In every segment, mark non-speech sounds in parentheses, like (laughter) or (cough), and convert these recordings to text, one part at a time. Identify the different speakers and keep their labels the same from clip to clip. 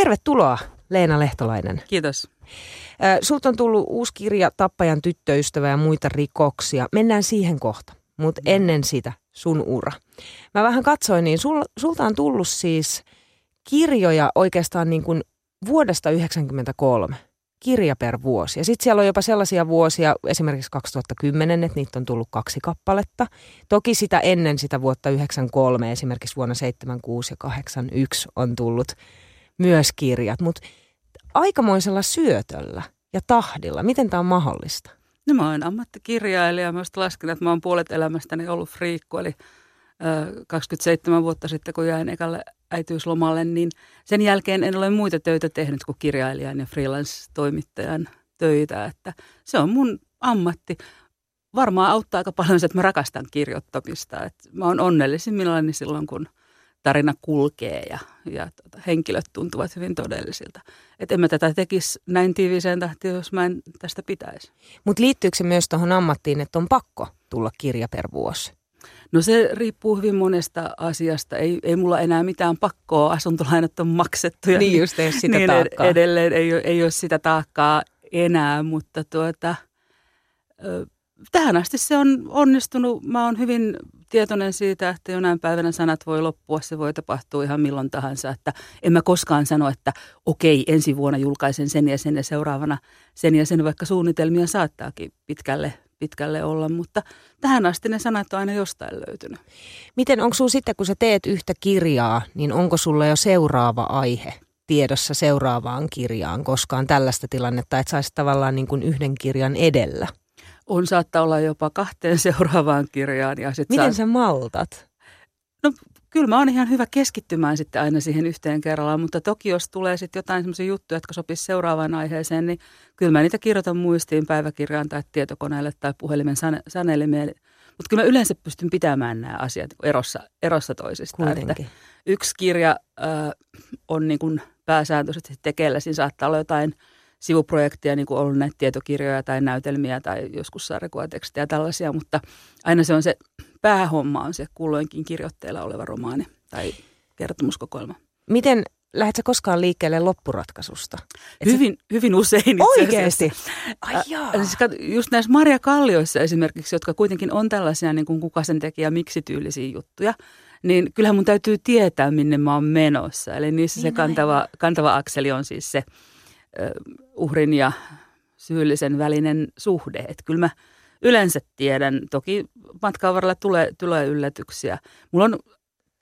Speaker 1: Tervetuloa Leena Lehtolainen.
Speaker 2: Kiitos.
Speaker 1: Sulta on tullut uusi kirja Tappajan tyttöystävä ja muita rikoksia. Mennään siihen kohta, mutta ennen sitä sun ura. Mä vähän katsoin, niin sul, sulta on tullut siis kirjoja oikeastaan niin kuin vuodesta 1993 kirja per vuosi. Ja sitten siellä on jopa sellaisia vuosia, esimerkiksi 2010, että niitä on tullut kaksi kappaletta. Toki sitä ennen sitä vuotta 93, esimerkiksi vuonna 76 ja 81 on tullut myös kirjat. Mutta aikamoisella syötöllä ja tahdilla, miten tämä on mahdollista?
Speaker 2: No mä oon ammattikirjailija. Mä lasken, että mä oon puolet elämästäni ollut friikku, eli 27 vuotta sitten, kun jäin ekalle äitiyslomalle, niin sen jälkeen en ole muita töitä tehnyt kuin kirjailijan ja freelance-toimittajan töitä. Että se on mun ammatti. Varmaan auttaa aika paljon se, että mä rakastan kirjoittamista. Että mä oon onnellisimmillani silloin, kun tarina kulkee ja, ja tota, henkilöt tuntuvat hyvin todellisilta. Että en mä tätä tekisi näin tiiviseen tahtiin, jos mä en tästä pitäisi.
Speaker 1: Mutta liittyykö se myös tuohon ammattiin, että on pakko tulla kirja per vuosi?
Speaker 2: No se riippuu hyvin monesta asiasta. Ei, ei mulla enää mitään pakkoa, asuntolainat on maksettu. Ja
Speaker 1: niin just, ei sitä
Speaker 2: niin
Speaker 1: taakkaa.
Speaker 2: Edelleen ei, ei ole sitä taakkaa enää, mutta tuota, tähän asti se on onnistunut. Mä oon hyvin tietoinen siitä, että jonain päivänä sanat voi loppua, se voi tapahtua ihan milloin tahansa. Että en mä koskaan sano, että okei, ensi vuonna julkaisen sen ja sen ja seuraavana sen ja sen, vaikka suunnitelmia saattaakin pitkälle pitkälle olla, mutta tähän asti ne sanat on aina jostain löytynyt.
Speaker 1: Miten, onko sinulla sitten, kun sä teet yhtä kirjaa, niin onko sulla jo seuraava aihe tiedossa seuraavaan kirjaan koskaan tällaista tilannetta, että saisi tavallaan niin kuin yhden kirjan edellä?
Speaker 2: On saattaa olla jopa kahteen (laughs) seuraavaan kirjaan. Ja sit
Speaker 1: Miten
Speaker 2: saa...
Speaker 1: sä maltat?
Speaker 2: No kyllä mä oon ihan hyvä keskittymään sitten aina siihen yhteen kerrallaan, mutta toki jos tulee sitten jotain semmoisia juttuja, jotka sopisi seuraavaan aiheeseen, niin kyllä mä niitä kirjoitan muistiin päiväkirjaan tai tietokoneelle tai puhelimen sane- sanelimeen. Mutta kyllä mä yleensä pystyn pitämään nämä asiat erossa, erossa toisistaan. Että yksi kirja äh, on niin kuin pääsääntöisesti tekeillä, siinä saattaa olla jotain sivuprojekteja, niin kuin ollut näitä tietokirjoja tai näytelmiä tai joskus sarjakuvatekstejä tällaisia, mutta aina se on se päähomma on se kulloinkin kirjoitteella oleva romaani tai kertomuskokoelma.
Speaker 1: Miten lähdetkö koskaan liikkeelle loppuratkaisusta?
Speaker 2: Et hyvin, se... hyvin usein itse
Speaker 1: Oikeasti?
Speaker 2: Ai jaa. Siis just näissä Maria Kallioissa esimerkiksi, jotka kuitenkin on tällaisia niin kuin kuka sen tekijä, miksi tyylisiä juttuja, niin kyllähän mun täytyy tietää, minne mä oon menossa. Eli niissä niin se kantava, kantava akseli on siis se uhrin ja syyllisen välinen suhde. Että kyllä mä yleensä tiedän. Toki matkan varrella tulee, tulee yllätyksiä. Mulla on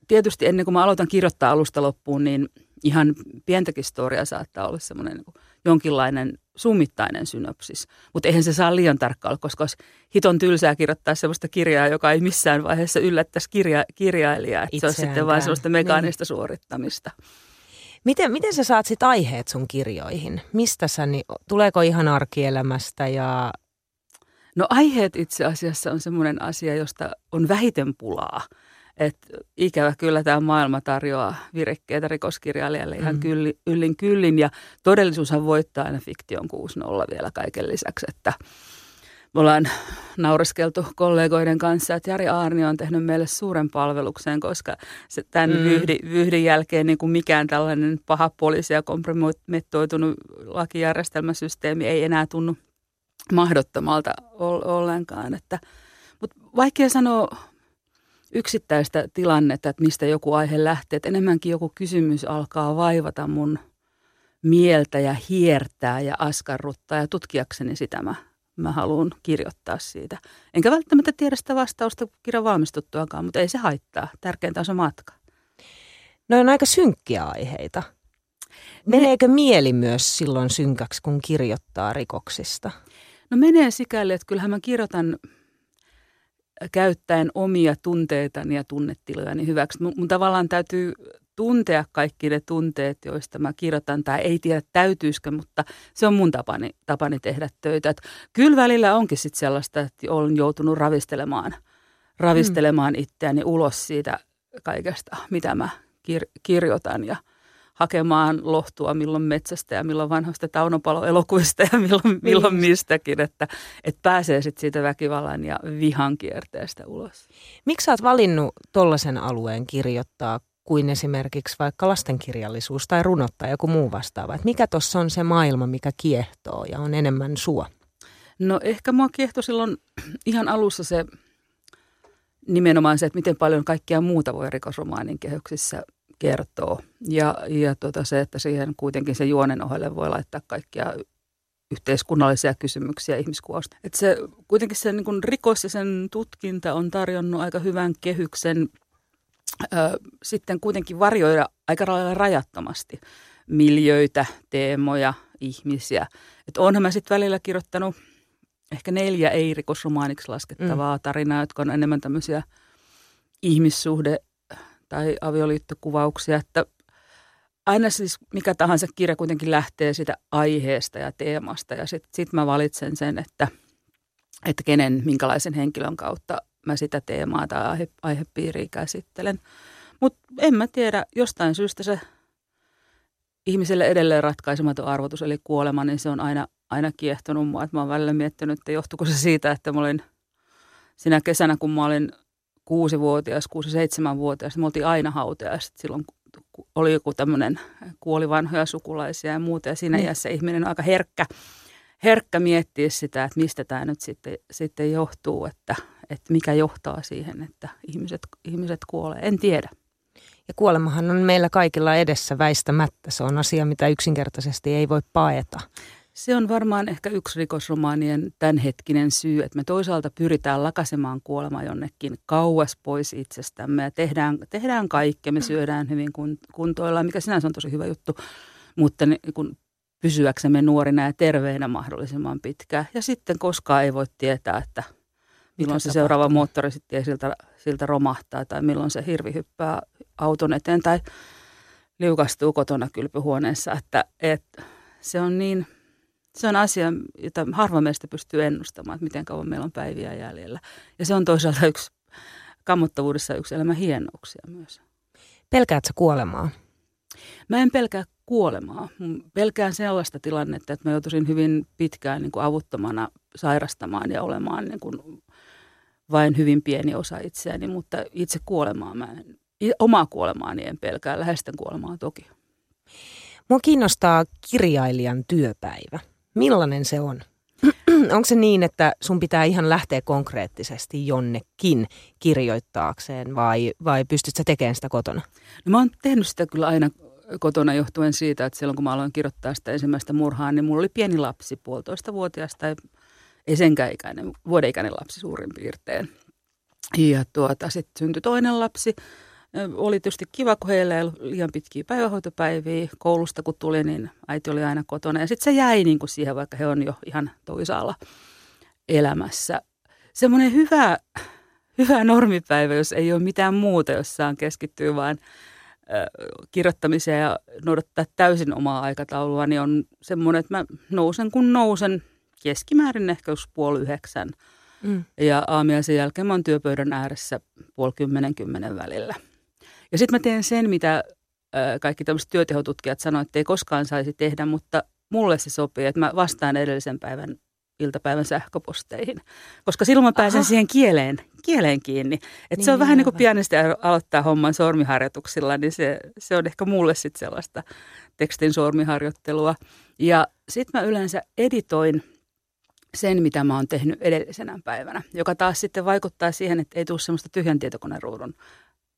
Speaker 2: tietysti ennen kuin mä aloitan kirjoittaa alusta loppuun, niin ihan pientäkin storia saattaa olla semmoinen niin jonkinlainen summittainen synopsis. Mutta eihän se saa liian tarkkaa olla, koska olisi hiton tylsää kirjoittaa sellaista kirjaa, joka ei missään vaiheessa yllättäisi kirja, kirjailijaa. Että se on sitten vain sellaista mekaanista niin. suorittamista.
Speaker 1: Miten, miten sä saat sit aiheet sun kirjoihin? Mistä sä, niin, tuleeko ihan arkielämästä ja
Speaker 2: No aiheet itse asiassa on semmoinen asia, josta on vähiten pulaa. Et ikävä kyllä tämä maailma tarjoaa virekkeitä rikoskirjailijalle ihan mm. kyllin, yllin kyllin ja todellisuushan voittaa aina fiktion 6-0 vielä kaiken lisäksi, että me ollaan naureskeltu kollegoiden kanssa, että Jari Aarni on tehnyt meille suuren palveluksen, koska se tämän mm. vyhdin, vyhdin jälkeen niin kuin mikään tällainen paha poliisi ja kompromettoitunut lakijärjestelmäsysteemi ei enää tunnu mahdottomalta ollenkaan. Että, mutta vaikea sanoa yksittäistä tilannetta, että mistä joku aihe lähtee. Että enemmänkin joku kysymys alkaa vaivata mun mieltä ja hiertää ja askarruttaa ja tutkiakseni sitä mä, mä haluan kirjoittaa siitä. Enkä välttämättä tiedä sitä vastausta kirjan valmistuttuakaan, mutta ei se haittaa. Tärkeintä on se matka.
Speaker 1: No on aika synkkiä aiheita. Meneekö mieli myös silloin synkäksi, kun kirjoittaa rikoksista?
Speaker 2: No menee sikäli, että kyllähän mä kirjoitan käyttäen omia tunteitani ja tunnetilojani hyväksi. Mun, mun tavallaan täytyy tuntea kaikki ne tunteet, joista mä kirjoitan, tai ei tiedä täytyisikö, mutta se on mun tapani, tapani tehdä töitä. Et kyllä välillä onkin sitten sellaista, että olen joutunut ravistelemaan, ravistelemaan mm. itseäni ulos siitä kaikesta, mitä mä kir- kirjoitan. Ja hakemaan lohtua milloin metsästä ja milloin vanhoista taunopaloelokuvista ja milloin, milloin mistäkin, että, että pääsee sitten siitä väkivallan ja vihan kierteestä ulos.
Speaker 1: Miksi sä oot valinnut tollaisen alueen kirjoittaa kuin esimerkiksi vaikka lastenkirjallisuus tai runot tai joku muu vastaava? Et mikä tuossa on se maailma, mikä kiehtoo ja on enemmän sua?
Speaker 2: No ehkä mua kiehtoi silloin (clears throat) ihan alussa se nimenomaan se, että miten paljon kaikkia muuta voi rikosromaanin kehyksissä kertoa. Ja, ja tota se, että siihen kuitenkin se juonen ohelle voi laittaa kaikkia yhteiskunnallisia kysymyksiä ihmiskuvasta. Että se, kuitenkin se niin rikos ja sen tutkinta on tarjonnut aika hyvän kehyksen ö, sitten kuitenkin varjoida aika lailla rajattomasti miljöitä, teemoja, ihmisiä. Että onhan mä sitten välillä kirjoittanut ehkä neljä ei-rikosromaaniksi laskettavaa mm. tarinaa, jotka on enemmän tämmöisiä ihmissuhde- tai avioliittokuvauksia, että aina siis mikä tahansa kirja kuitenkin lähtee sitä aiheesta ja teemasta ja sitten sit mä valitsen sen, että, että kenen, minkälaisen henkilön kautta mä sitä teemaa tai aihe, aihepiiriä käsittelen. Mutta en mä tiedä, jostain syystä se ihmiselle edelleen ratkaisematon arvotus, eli kuolema, niin se on aina, aina kiehtonut mua. Et mä oon välillä miettinyt, että johtuuko se siitä, että mä olin sinä kesänä, kun mä olin kuusi-vuotias, kuusi-seitsemänvuotias, me oltiin aina hautajaiset silloin, oli joku tämmöinen, kuoli vanhoja sukulaisia ja muuta. Ja siinä niin. iässä ihminen on aika herkkä, herkkä miettiä sitä, että mistä tämä nyt sitten, sitten johtuu, että, että mikä johtaa siihen, että ihmiset, ihmiset kuolee. En tiedä.
Speaker 1: Ja kuolemahan on meillä kaikilla edessä väistämättä. Se on asia, mitä yksinkertaisesti ei voi paeta.
Speaker 2: Se on varmaan ehkä yksi rikosromaanien tämänhetkinen syy, että me toisaalta pyritään lakasemaan kuolema jonnekin kauas pois itsestämme ja tehdään, tehdään kaikkea. Me syödään hyvin kuntoillaan, mikä sinänsä on tosi hyvä juttu, mutta ne, kun pysyäksemme nuorina ja terveinä mahdollisimman pitkään. Ja sitten koskaan ei voi tietää, että milloin se seuraava moottori sitten siltä, siltä romahtaa tai milloin se hirvi hyppää auton eteen tai liukastuu kotona kylpyhuoneessa. Että, että se on niin – se on asia, jota harva meistä pystyy ennustamaan, että miten kauan meillä on päiviä jäljellä. Ja se on toisaalta yksi kammottavuudessa yksi elämän hienouksia myös.
Speaker 1: Pelkäätkö kuolemaa?
Speaker 2: Mä en pelkää kuolemaa. Pelkään sellaista tilannetta, että mä joutuisin hyvin pitkään niin kuin avuttomana sairastamaan ja olemaan niin kuin vain hyvin pieni osa itseäni, mutta itse kuolemaa mä en, omaa kuolemaani en pelkää, läheisten kuolemaa toki.
Speaker 1: Mua kiinnostaa kirjailijan työpäivä. Millainen se on? (clears throat) Onko se niin, että sun pitää ihan lähteä konkreettisesti jonnekin kirjoittaakseen vai, vai pystyt sä tekemään sitä kotona?
Speaker 2: No mä oon tehnyt sitä kyllä aina kotona johtuen siitä, että silloin kun mä aloin kirjoittaa sitä ensimmäistä murhaa, niin mulla oli pieni lapsi, puolitoista vuotias tai ei senkään ikäinen, vuodeikäinen lapsi suurin piirtein. Ja tuota, sitten syntyi toinen lapsi oli tietysti kiva, kun heillä ei ollut liian pitkiä päivähoitopäiviä. Koulusta kun tuli, niin äiti oli aina kotona. Ja sitten se jäi niin kuin siihen, vaikka he on jo ihan toisaalla elämässä. Semmoinen hyvä, hyvä normipäivä, jos ei ole mitään muuta, jos saan keskittyä vain kirjoittamiseen ja noudattaa täysin omaa aikataulua, niin on semmoinen, että mä nousen kun nousen keskimäärin ehkä jos puoli yhdeksän. Mm. Ja aamiaisen jälkeen mä oon työpöydän ääressä puoli kymmenen kymmenen välillä. Ja sitten mä teen sen, mitä kaikki tämmöiset työtehotutkijat sanoivat, että ei koskaan saisi tehdä, mutta mulle se sopii, että mä vastaan edellisen päivän iltapäivän sähköposteihin, koska silloin mä pääsen Aha. siihen kieleen, kieleen kiinni. Että niin, se on vähän niin kuin pianesti aloittaa homman sormiharjoituksilla, niin se, se on ehkä mulle sitten sellaista tekstin sormiharjoittelua. Ja sitten mä yleensä editoin sen, mitä mä oon tehnyt edellisenä päivänä, joka taas sitten vaikuttaa siihen, että ei tule semmoista tyhjän tietokoneruudun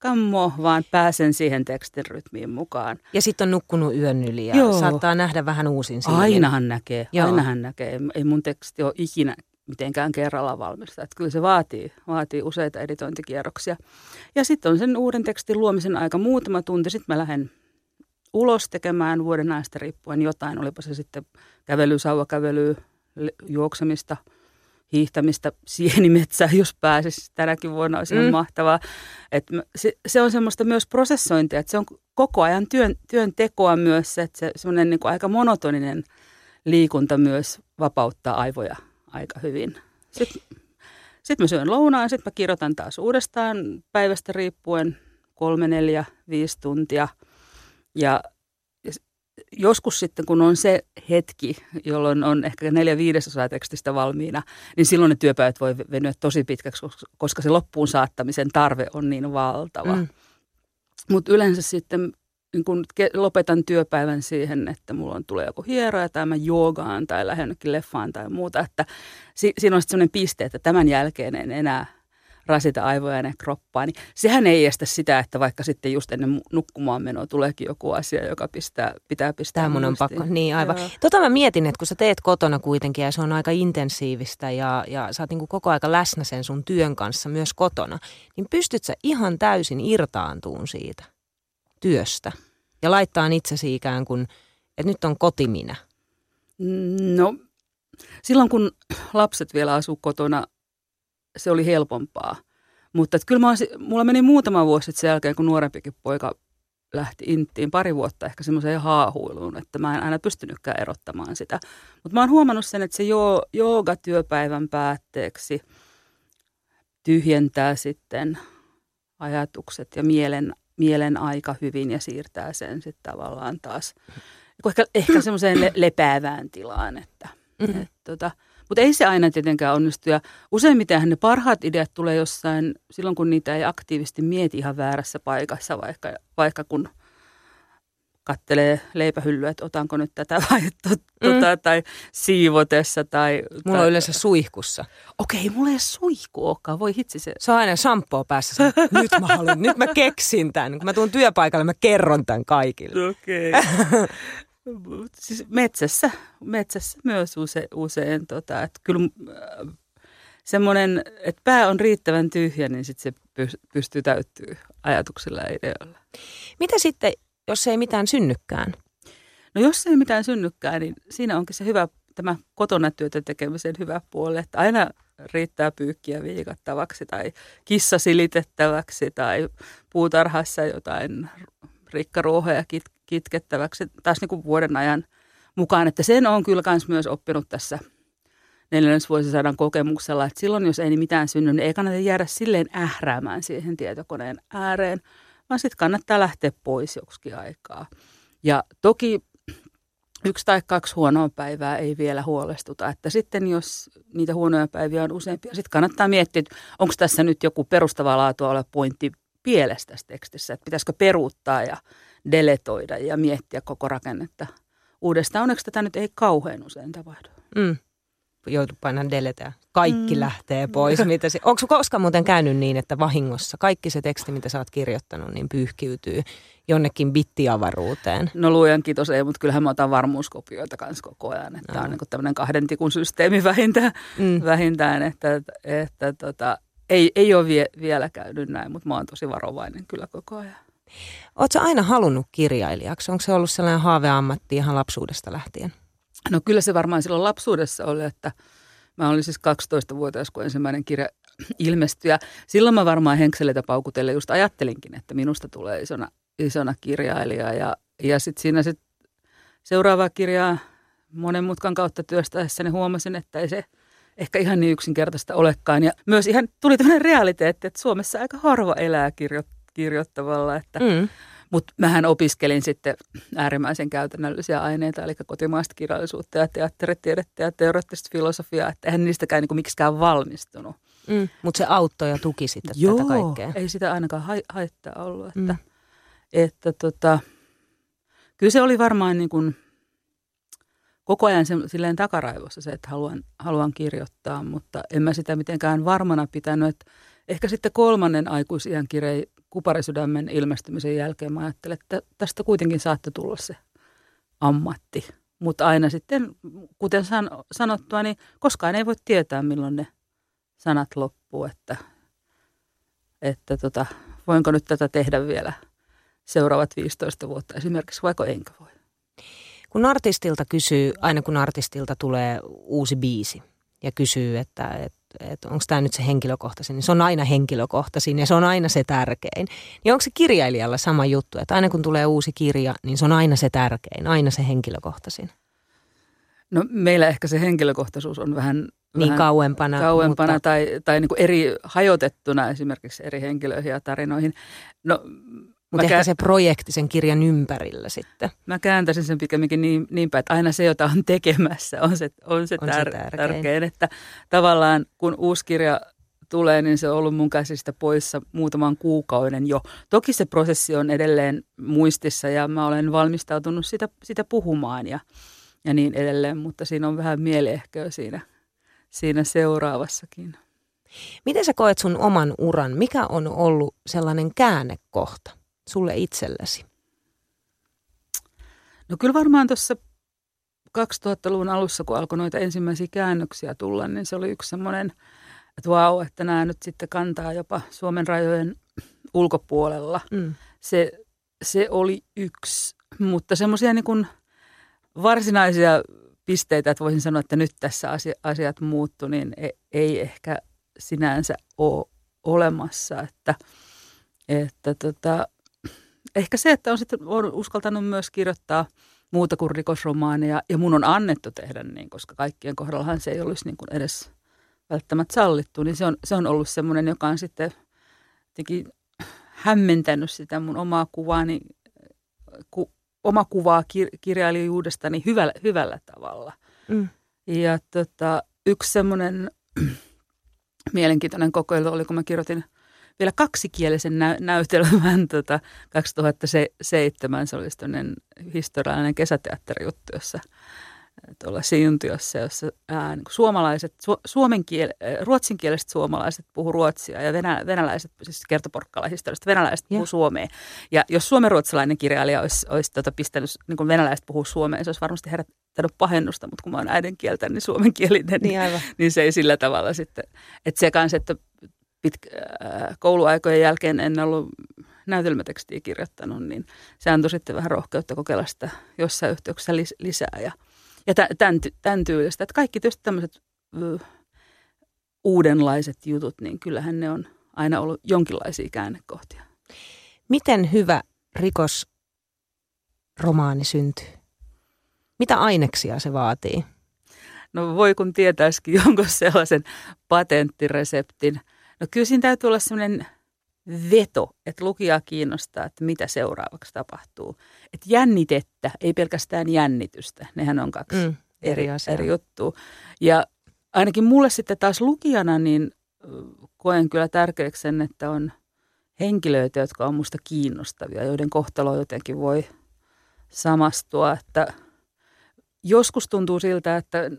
Speaker 2: kammo, vaan pääsen siihen tekstin rytmiin mukaan.
Speaker 1: Ja sitten on nukkunut yön yli ja Joo. saattaa nähdä vähän uusin silmin.
Speaker 2: Ainahan näkee, Joo. ainahan näkee. Ei mun teksti ole ikinä mitenkään kerralla valmista. Että kyllä se vaatii, vaatii useita editointikierroksia. Ja sitten on sen uuden tekstin luomisen aika muutama tunti. Sitten mä lähden ulos tekemään vuoden ajasta riippuen jotain. Olipa se sitten kävely, sauvakävely, juoksemista – hiihtämistä sienimetsään, jos pääsisi tänäkin vuonna, olisi mm. mahtavaa. Et se, se on semmoista myös prosessointia, että se on koko ajan työn, työn tekoa myös, että se semmoinen niin aika monotoninen liikunta myös vapauttaa aivoja aika hyvin. Sitten, sitten mä syön lounaan, sitten mä kirjoitan taas uudestaan päivästä riippuen kolme, neljä, viisi tuntia. Ja joskus sitten, kun on se hetki, jolloin on ehkä neljä viidesosaa tekstistä valmiina, niin silloin ne työpäivät voi venyä tosi pitkäksi, koska se loppuun saattamisen tarve on niin valtava. Mm. Mutta yleensä sitten niin kun lopetan työpäivän siihen, että mulla on, tulee joku hieroja tai mä joogaan tai lähden leffaan tai muuta, että si, siinä on sitten sellainen piste, että tämän jälkeen en enää rasita aivoja ja kroppaa, niin sehän ei estä sitä, että vaikka sitten just ennen nukkumaan menoa tuleekin joku asia, joka pistää, pitää pistää
Speaker 1: Tämä on pakko, niin aivan. Joo. Tota mä mietin, että kun sä teet kotona kuitenkin ja se on aika intensiivistä ja, ja sä oot niin kuin koko aika läsnä sen sun työn kanssa myös kotona, niin pystyt sä ihan täysin irtaantuun siitä työstä ja laittaa itsesi ikään kuin, että nyt on kotiminä?
Speaker 2: No, silloin kun lapset vielä asuu kotona, se oli helpompaa. Mutta että kyllä mä olisin, mulla meni muutama vuosi sen jälkeen, kun nuorempikin poika lähti inttiin pari vuotta ehkä semmoiseen haahuiluun, että mä en aina pystynytkään erottamaan sitä. Mutta mä oon huomannut sen, että se jo, jooga työpäivän päätteeksi tyhjentää sitten ajatukset ja mielen, mielen aika hyvin ja siirtää sen sitten tavallaan taas ehkä, ehkä semmoiseen le, lepäävään tilaan, että mm-hmm. et, tota, mutta ei se aina tietenkään onnistu. Ja useimmiten ne parhaat ideat tulee jossain silloin, kun niitä ei aktiivisesti mieti ihan väärässä paikassa, vaikka, vaikka kun kattelee leipähyllyä, että otanko nyt tätä (laughs) vai to, tota, mm. tai siivotessa. Tai,
Speaker 1: mulla
Speaker 2: tai,
Speaker 1: on yleensä suihkussa.
Speaker 2: Okei, mulla ei suihku olekaan, voi hitsi se.
Speaker 1: Se on aina shampoo päässä. nyt mä haluan, nyt mä keksin tämän. Kun mä tuun työpaikalle, mä kerron tämän kaikille.
Speaker 2: Okei. Okay. (laughs) siis metsässä, metsässä myös use, usein. Tota, että kyllä äh, semmoinen, että pää on riittävän tyhjä, niin sitten se pystyy täyttyä ajatuksilla ja ideoilla.
Speaker 1: Mitä sitten, jos ei mitään synnykään?
Speaker 2: No jos ei mitään synnykään, niin siinä onkin se hyvä, tämä kotona työtä tekemisen hyvä puoli, että aina riittää pyykkiä viikattavaksi tai kissa silitettäväksi tai puutarhassa jotain rikkaruohoja kit, kitkettäväksi taas niin kuin vuoden ajan mukaan. Että sen on kyllä myös oppinut tässä neljännesvuosisadan kokemuksella, että silloin jos ei mitään synny, niin ei kannata jäädä silleen ähräämään siihen tietokoneen ääreen, vaan sitten kannattaa lähteä pois joksikin aikaa. Ja toki yksi tai kaksi huonoa päivää ei vielä huolestuta. Että sitten jos niitä huonoja päiviä on useampia, sitten kannattaa miettiä, että onko tässä nyt joku perustavaa laatua ole pointti pielessä tässä tekstissä, että pitäisikö peruuttaa ja deletoida ja miettiä koko rakennetta uudestaan. Onneksi tätä nyt ei kauhean usein tapahdu.
Speaker 1: Mm. Joutu painamaan deleteä. Kaikki mm. lähtee pois. (laughs) Mitä se, onko koskaan muuten käynyt niin, että vahingossa kaikki se teksti, mitä sä oot kirjoittanut, niin pyyhkiytyy jonnekin bittiavaruuteen?
Speaker 2: No luojan kiitos ei, mutta kyllähän mä otan varmuuskopioita kanssa koko ajan. Että no. On niin tämmöinen kahden tikun systeemi (laughs) vähintään, mm. vähintään että, että, että tota, ei, ei ole vie, vielä käynyt näin, mutta mä oon tosi varovainen kyllä koko ajan.
Speaker 1: Oletko aina halunnut kirjailijaksi? Onko se ollut sellainen haaveammatti ihan lapsuudesta lähtien?
Speaker 2: No kyllä se varmaan silloin lapsuudessa oli, että mä olin siis 12-vuotias, kun ensimmäinen kirja (clears throat) ilmestyi. Ja silloin mä varmaan henkseleitä paukutelle just ajattelinkin, että minusta tulee isona, isona kirjailija. Ja, ja sitten siinä sit seuraavaa kirjaa monen mutkan kautta työstäessäni huomasin, että ei se ehkä ihan niin yksinkertaista olekaan. Ja myös ihan tuli tämmöinen realiteetti, että Suomessa aika harva elää kirjoittaa kirjoittavalla. Että, mm. Mutta mähän opiskelin sitten äärimmäisen käytännöllisiä aineita, eli kotimaista kirjallisuutta ja teatteritiedettä ja teoreettista filosofiaa, että eihän niistäkään niin miksikään valmistunut.
Speaker 1: Mm. Mutta se auttoi ja tuki sitten Joo, tätä kaikkea.
Speaker 2: ei sitä ainakaan ha- haittaa ollut. Että, mm. että tota, kyllä se oli varmaan niin kuin koko ajan se, silleen takaraivossa se, että haluan, haluan kirjoittaa, mutta en mä sitä mitenkään varmana pitänyt. Että ehkä sitten kolmannen aikuisiän kirja, kuparisydämen ilmestymisen jälkeen mä ajattelin, että tästä kuitenkin saattoi tulla se ammatti. Mutta aina sitten, kuten san, sanottua, niin koskaan ei voi tietää, milloin ne sanat loppuu, että, että tota, voinko nyt tätä tehdä vielä seuraavat 15 vuotta esimerkiksi, vaikka enkä voi.
Speaker 1: Kun artistilta kysyy, aina kun artistilta tulee uusi biisi ja kysyy, että, että että onko tämä nyt se henkilökohtaisin, niin se on aina henkilökohtaisin ja se on aina se tärkein. Niin onko se kirjailijalla sama juttu, että aina kun tulee uusi kirja, niin se on aina se tärkein, aina se henkilökohtaisin?
Speaker 2: No meillä ehkä se henkilökohtaisuus on vähän
Speaker 1: niin vähän kauempana.
Speaker 2: Kauempana mutta... tai, tai niin kuin eri hajotettuna esimerkiksi eri henkilöihin ja tarinoihin. No
Speaker 1: mutta ehkä kä- se projekti sen kirjan ympärillä sitten.
Speaker 2: Mä kääntäisin sen pikemminkin niin, niin päin, että aina se, jota on tekemässä, on se, on se, on tär- se tärkein. tärkein. Että tavallaan kun uusi kirja tulee, niin se on ollut mun käsistä poissa muutaman kuukauden jo. Toki se prosessi on edelleen muistissa ja mä olen valmistautunut sitä, sitä puhumaan ja, ja niin edelleen, mutta siinä on vähän mieliehköä siinä, siinä seuraavassakin.
Speaker 1: Miten sä koet sun oman uran? Mikä on ollut sellainen käännekohta sulle itsellesi?
Speaker 2: No kyllä varmaan tuossa 2000-luvun alussa, kun alkoi noita ensimmäisiä käännöksiä tulla, niin se oli yksi semmoinen, että vau, että nämä nyt sitten kantaa jopa Suomen rajojen ulkopuolella. Mm. Se, se oli yksi, mutta semmoisia niin varsinaisia pisteitä, että voisin sanoa, että nyt tässä asiat muuttu, niin ei, ei ehkä sinänsä ole olemassa. Että, että tota, ehkä se, että on sitten on uskaltanut myös kirjoittaa muuta kuin rikosromaaneja, ja mun on annettu tehdä niin, koska kaikkien kohdallahan se ei olisi niin kuin edes välttämättä sallittu, niin se on, se on ollut semmoinen, joka on sitten jotenkin hämmentänyt sitä mun omaa kuvaani, ku, oma kuvaa kir, kirjailijuudestani hyvällä, hyvällä tavalla. Mm. Ja tota, yksi semmoinen mielenkiintoinen kokeilu oli, kun mä kirjoitin – vielä kaksikielisen nä- näytelmän tota, 2007. Se oli tämmöinen historiallinen kesäteatterijuttu, jossa tuolla Siuntiossa, jossa ää, niin suomalaiset, su, suomen kiel, ruotsinkieliset suomalaiset puhuu ruotsia ja venä, venäläiset, siis kertoporkkalaisista, venäläiset puhuu suomea. Ja jos suomenruotsalainen kirjailija olisi, olisi tota pistänyt niin venäläiset puhuu suomea, se olisi varmasti herättänyt pahennusta, mutta kun mä oon äidinkieltä, niin suomenkielinen, niin, aivan. niin se ei sillä tavalla sitten. Että se kanssa, että pitkä, äh, kouluaikojen jälkeen en ollut näytelmätekstiä kirjoittanut, niin se antoi sitten vähän rohkeutta kokeilla sitä jossain yhteyksissä lis- lisää ja, ja tämän, tämän tyylistä. Että kaikki tietysti tämmöiset uh, uudenlaiset jutut, niin kyllähän ne on aina ollut jonkinlaisia käännekohtia.
Speaker 1: Miten hyvä rikosromaani syntyy? Mitä aineksia se vaatii?
Speaker 2: No voi kun tietäisikin (laughs) jonkun sellaisen patenttireseptin – No kyllä siinä täytyy olla sellainen veto, että lukija kiinnostaa, että mitä seuraavaksi tapahtuu. Että jännitettä, ei pelkästään jännitystä. Nehän on kaksi mm, eri, eri juttua. Ja ainakin mulle sitten taas lukijana, niin koen kyllä tärkeäksi sen, että on henkilöitä, jotka on musta kiinnostavia, joiden kohtalo jotenkin voi samastua. Että joskus tuntuu siltä, että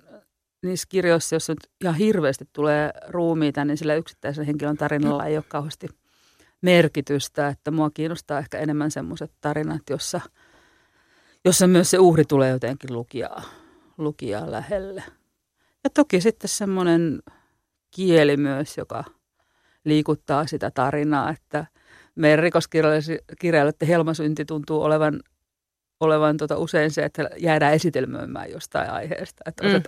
Speaker 2: niissä kirjoissa, jos nyt ihan hirveästi tulee ruumiita, niin sillä yksittäisen henkilön tarinalla ei ole kauheasti merkitystä. Että mua kiinnostaa ehkä enemmän semmoiset tarinat, jossa, jossa myös se uhri tulee jotenkin lukijaa, lukijaa lähelle. Ja toki sitten semmoinen kieli myös, joka liikuttaa sitä tarinaa, että meidän rikoskirjailijoiden helmasynti tuntuu olevan olevan tota usein se, että jäädään esitelmöimään jostain aiheesta, että mm.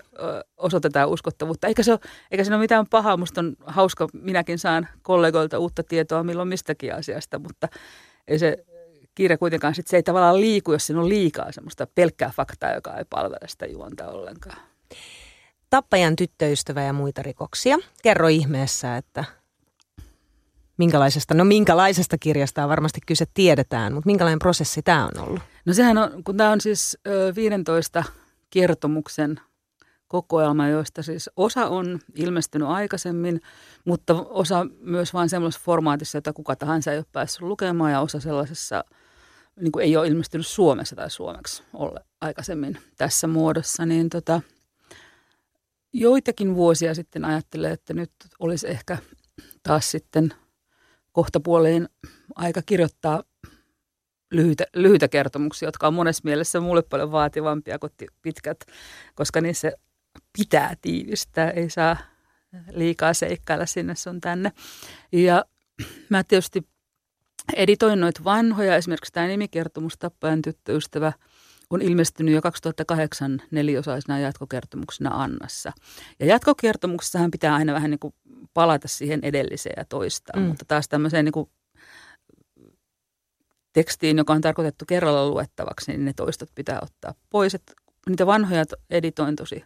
Speaker 2: osoitetaan uskottavuutta. Eikä, se ole, eikä siinä ole mitään pahaa, musta on hauska, minäkin saan kollegoilta uutta tietoa milloin mistäkin asiasta, mutta ei se kirja kuitenkaan, sit se ei tavallaan liiku, jos siinä on liikaa semmoista pelkkää faktaa, joka ei palvele sitä juonta ollenkaan.
Speaker 1: Tappajan tyttöystävä ja muita rikoksia. Kerro ihmeessä, että minkälaisesta, no minkälaisesta kirjasta on varmasti kyse tiedetään, mutta minkälainen prosessi tämä on ollut?
Speaker 2: No sehän on, kun tämä on siis ö, 15 kertomuksen kokoelma, joista siis osa on ilmestynyt aikaisemmin, mutta osa myös vain semmoisessa formaatissa, jota kuka tahansa ei ole päässyt lukemaan ja osa sellaisessa, niin kuin ei ole ilmestynyt Suomessa tai suomeksi ole aikaisemmin tässä muodossa, niin tota, joitakin vuosia sitten ajattelin, että nyt olisi ehkä taas sitten kohtapuoliin aika kirjoittaa lyhyitä, lyhyitä kertomuksia, jotka on monessa mielessä mulle paljon vaativampia kuin pitkät, koska niissä pitää tiivistää, ei saa liikaa seikkailla sinne sun tänne. Ja mä tietysti editoin noita vanhoja, esimerkiksi tämä nimikertomus Tappajan tyttöystävä on ilmestynyt jo 2008 neliosaisena jatkokertomuksena Annassa. Ja jatkokertomuksessahan pitää aina vähän niin kuin palata siihen edelliseen ja toistaan, mm. mutta taas tämmöiseen niin kuin tekstiin, joka on tarkoitettu kerralla luettavaksi, niin ne toistot pitää ottaa pois. Et niitä vanhoja editoin tosi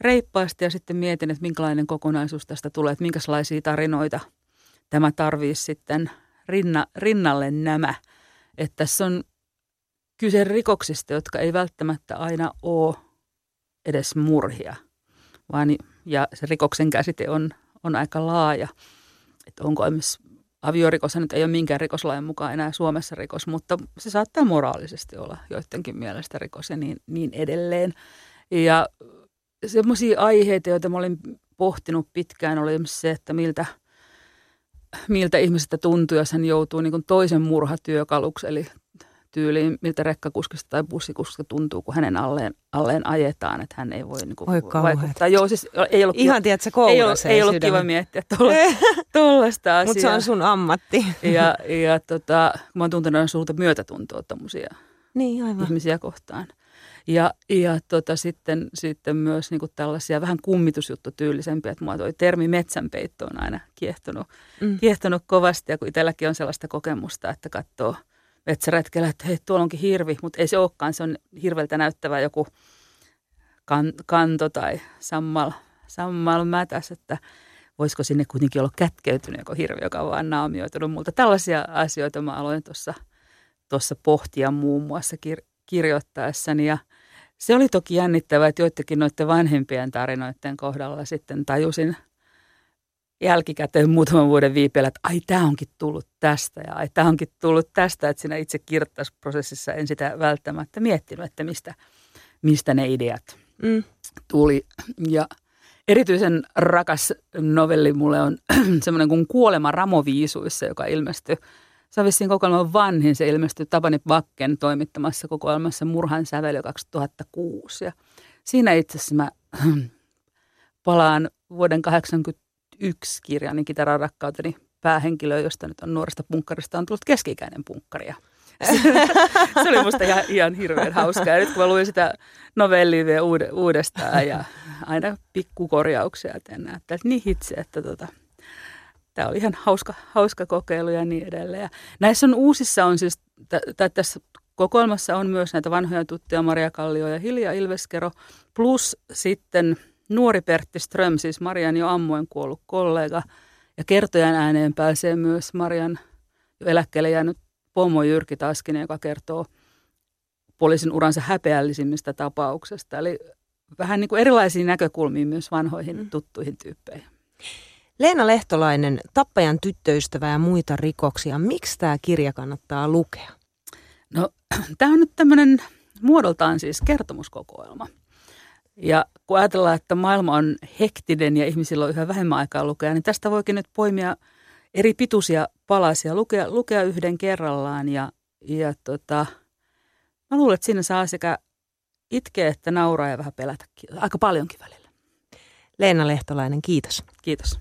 Speaker 2: reippaasti ja sitten mietin, että minkälainen kokonaisuus tästä tulee, että minkälaisia tarinoita tämä tarvii sitten rinna, rinnalle nämä. Että tässä on kyse rikoksista, jotka ei välttämättä aina ole edes murhia, vaan ja se rikoksen käsite on, on aika laaja. että onko esimerkiksi aviorikos nyt ei ole minkään rikoslain mukaan enää Suomessa rikos, mutta se saattaa moraalisesti olla joidenkin mielestä rikos ja niin, niin edelleen. Ja semmoisia aiheita, joita mä olin pohtinut pitkään, oli se, että miltä, miltä ihmisestä tuntuu, jos hän joutuu niin toisen murhatyökaluksi, eli tyyliin, miltä rekkakuskista tai bussikuskista tuntuu, kun hänen alleen, alleen ajetaan, että hän ei voi niin kuin, vaikuttaa. Joo, siis ei ollut
Speaker 1: Ihan kiva, tiedätkö,
Speaker 2: ei ollut, ei ollut kiva miettiä tuollaista asiaa.
Speaker 1: Mutta se on sun ammatti.
Speaker 2: ja, ja tota, mä oon tuntenut suurta myötätuntoa tuommoisia niin, aivan. ihmisiä kohtaan. Ja, ja tota, sitten, sitten myös niin kuin tällaisia vähän kummitusjuttutyylisempiä, että mua toi termi metsänpeitto on aina kiehtonut, mm. kiehtonut kovasti. Ja kun itselläkin on sellaista kokemusta, että katsoo metsäretkellä, että hei, tuolla onkin hirvi, mutta ei se olekaan, se on hirveltä näyttävä joku kan, kanto tai sammal, sammal mätäs, että voisiko sinne kuitenkin olla kätkeytynyt joku hirvi, joka on vaan naamioitunut multa. Tällaisia asioita mä aloin tuossa tuossa pohtia muun muassa kir- kirjoittaessani ja se oli toki jännittävää, että joidenkin noiden vanhempien tarinoiden kohdalla sitten tajusin jälkikäteen muutaman vuoden viipeellä, että ai tämä onkin tullut tästä ja ai tämä onkin tullut tästä, että siinä itse kirjoittausprosessissa en sitä välttämättä miettinyt, että mistä, mistä ne ideat mm. tuli. Ja erityisen rakas novelli mulle on (clears throat) semmoinen kuin Kuolema Ramoviisuissa, joka ilmestyi se on vissiin kokoelman vanhin. Se ilmestyi Tapani Bakken toimittamassa kokoelmassa Murhan sävely 2006. Ja siinä itse asiassa mä (clears throat) palaan vuoden 1981 kirjani Kitaran rakkauteni päähenkilö, josta nyt on nuoresta punkkarista on tullut keski-ikäinen punkkari. (laughs) se oli musta ihan, ihan hirveän hauskaa. Ja nyt kun mä luin sitä novellia vielä uudestaan ja aina pikkukorjauksia teen, että niin hitse, että tota, tämä oli ihan hauska, hauska kokeilu ja niin edelleen. Ja näissä on uusissa on siis, t- tässä kokoelmassa on myös näitä vanhoja tuttuja Maria Kallio ja Hilja Ilveskero, plus sitten nuori Pertti Ström, siis Marian jo ammoin kuollut kollega. Ja kertojan ääneen pääsee myös Marian jo eläkkeelle jäänyt pomo Jyrki Taskinen, joka kertoo poliisin uransa häpeällisimmistä tapauksesta. Eli vähän niin kuin erilaisia näkökulmia myös vanhoihin mm. tuttuihin tyyppeihin.
Speaker 1: Leena Lehtolainen, Tappajan tyttöystävä ja muita rikoksia. Miksi tämä kirja kannattaa lukea?
Speaker 2: No, (clears throat) tämä on nyt tämmöinen muodoltaan siis kertomuskokoelma. Ja kun ajatellaan, että maailma on hektinen ja ihmisillä on yhä vähemmän aikaa lukea, niin tästä voikin nyt poimia eri pituisia palasia, lukea, lukea yhden kerrallaan. Ja, ja tota, mä luulen, että siinä saa sekä itkeä että nauraa ja vähän pelätäkin. Aika paljonkin välillä.
Speaker 1: Leena Lehtolainen, kiitos.
Speaker 2: Kiitos.